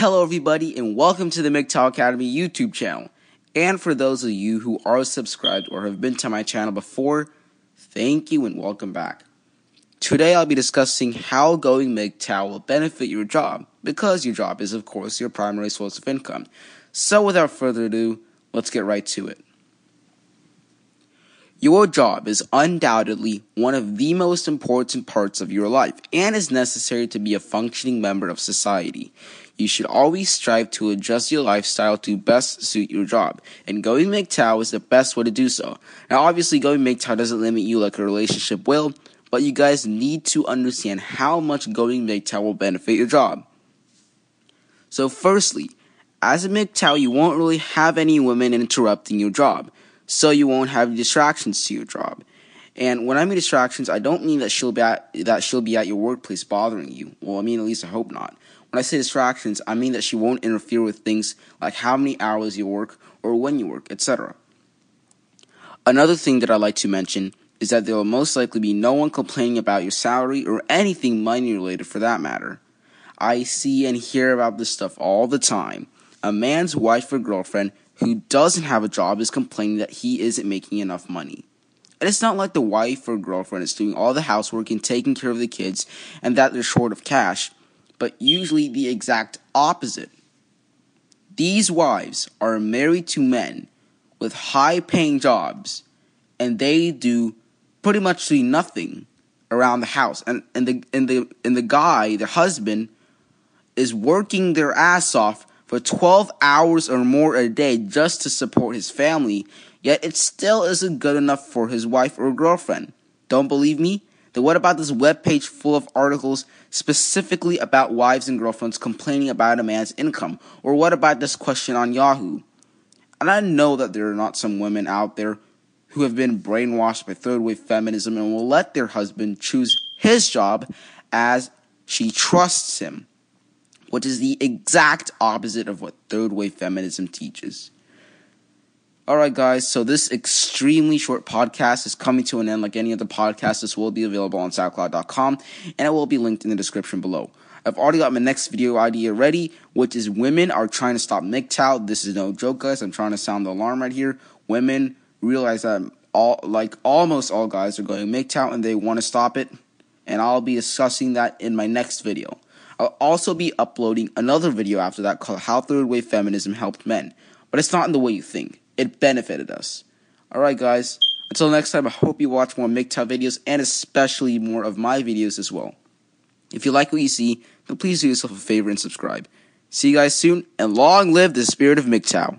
Hello, everybody, and welcome to the MGTOW Academy YouTube channel. And for those of you who are subscribed or have been to my channel before, thank you and welcome back. Today, I'll be discussing how going MGTOW will benefit your job, because your job is, of course, your primary source of income. So, without further ado, let's get right to it. Your job is undoubtedly one of the most important parts of your life and is necessary to be a functioning member of society. You should always strive to adjust your lifestyle to best suit your job, and going MGTOW is the best way to do so. Now, obviously, going MGTOW doesn't limit you like a relationship will, but you guys need to understand how much going MGTOW will benefit your job. So, firstly, as a MGTOW, you won't really have any women interrupting your job so you won't have distractions to your job. And when I mean distractions, I don't mean that she'll be at, that she'll be at your workplace bothering you. Well, I mean at least I hope not. When I say distractions, I mean that she won't interfere with things like how many hours you work or when you work, etc. Another thing that I'd like to mention is that there will most likely be no one complaining about your salary or anything money related for that matter. I see and hear about this stuff all the time. A man's wife or girlfriend who doesn't have a job is complaining that he isn't making enough money. And it's not like the wife or girlfriend is doing all the housework and taking care of the kids and that they're short of cash, but usually the exact opposite. These wives are married to men with high paying jobs and they do pretty much nothing around the house. And, and the and the and the guy, the husband, is working their ass off for 12 hours or more a day just to support his family, yet it still isn't good enough for his wife or girlfriend. Don't believe me? Then what about this webpage full of articles specifically about wives and girlfriends complaining about a man's income? Or what about this question on Yahoo? And I know that there are not some women out there who have been brainwashed by third wave feminism and will let their husband choose his job as she trusts him which is the exact opposite of what third wave feminism teaches. Alright, guys, so this extremely short podcast is coming to an end like any other podcast. This will be available on SoundCloud.com and it will be linked in the description below. I've already got my next video idea ready, which is women are trying to stop MGTOW. This is no joke, guys. I'm trying to sound the alarm right here. Women realize that all, like almost all guys are going MGTOW and they want to stop it. And I'll be discussing that in my next video. I'll also be uploading another video after that called How Third Wave Feminism Helped Men. But it's not in the way you think. It benefited us. Alright, guys. Until next time, I hope you watch more MGTOW videos and especially more of my videos as well. If you like what you see, then please do yourself a favor and subscribe. See you guys soon, and long live the spirit of MGTOW.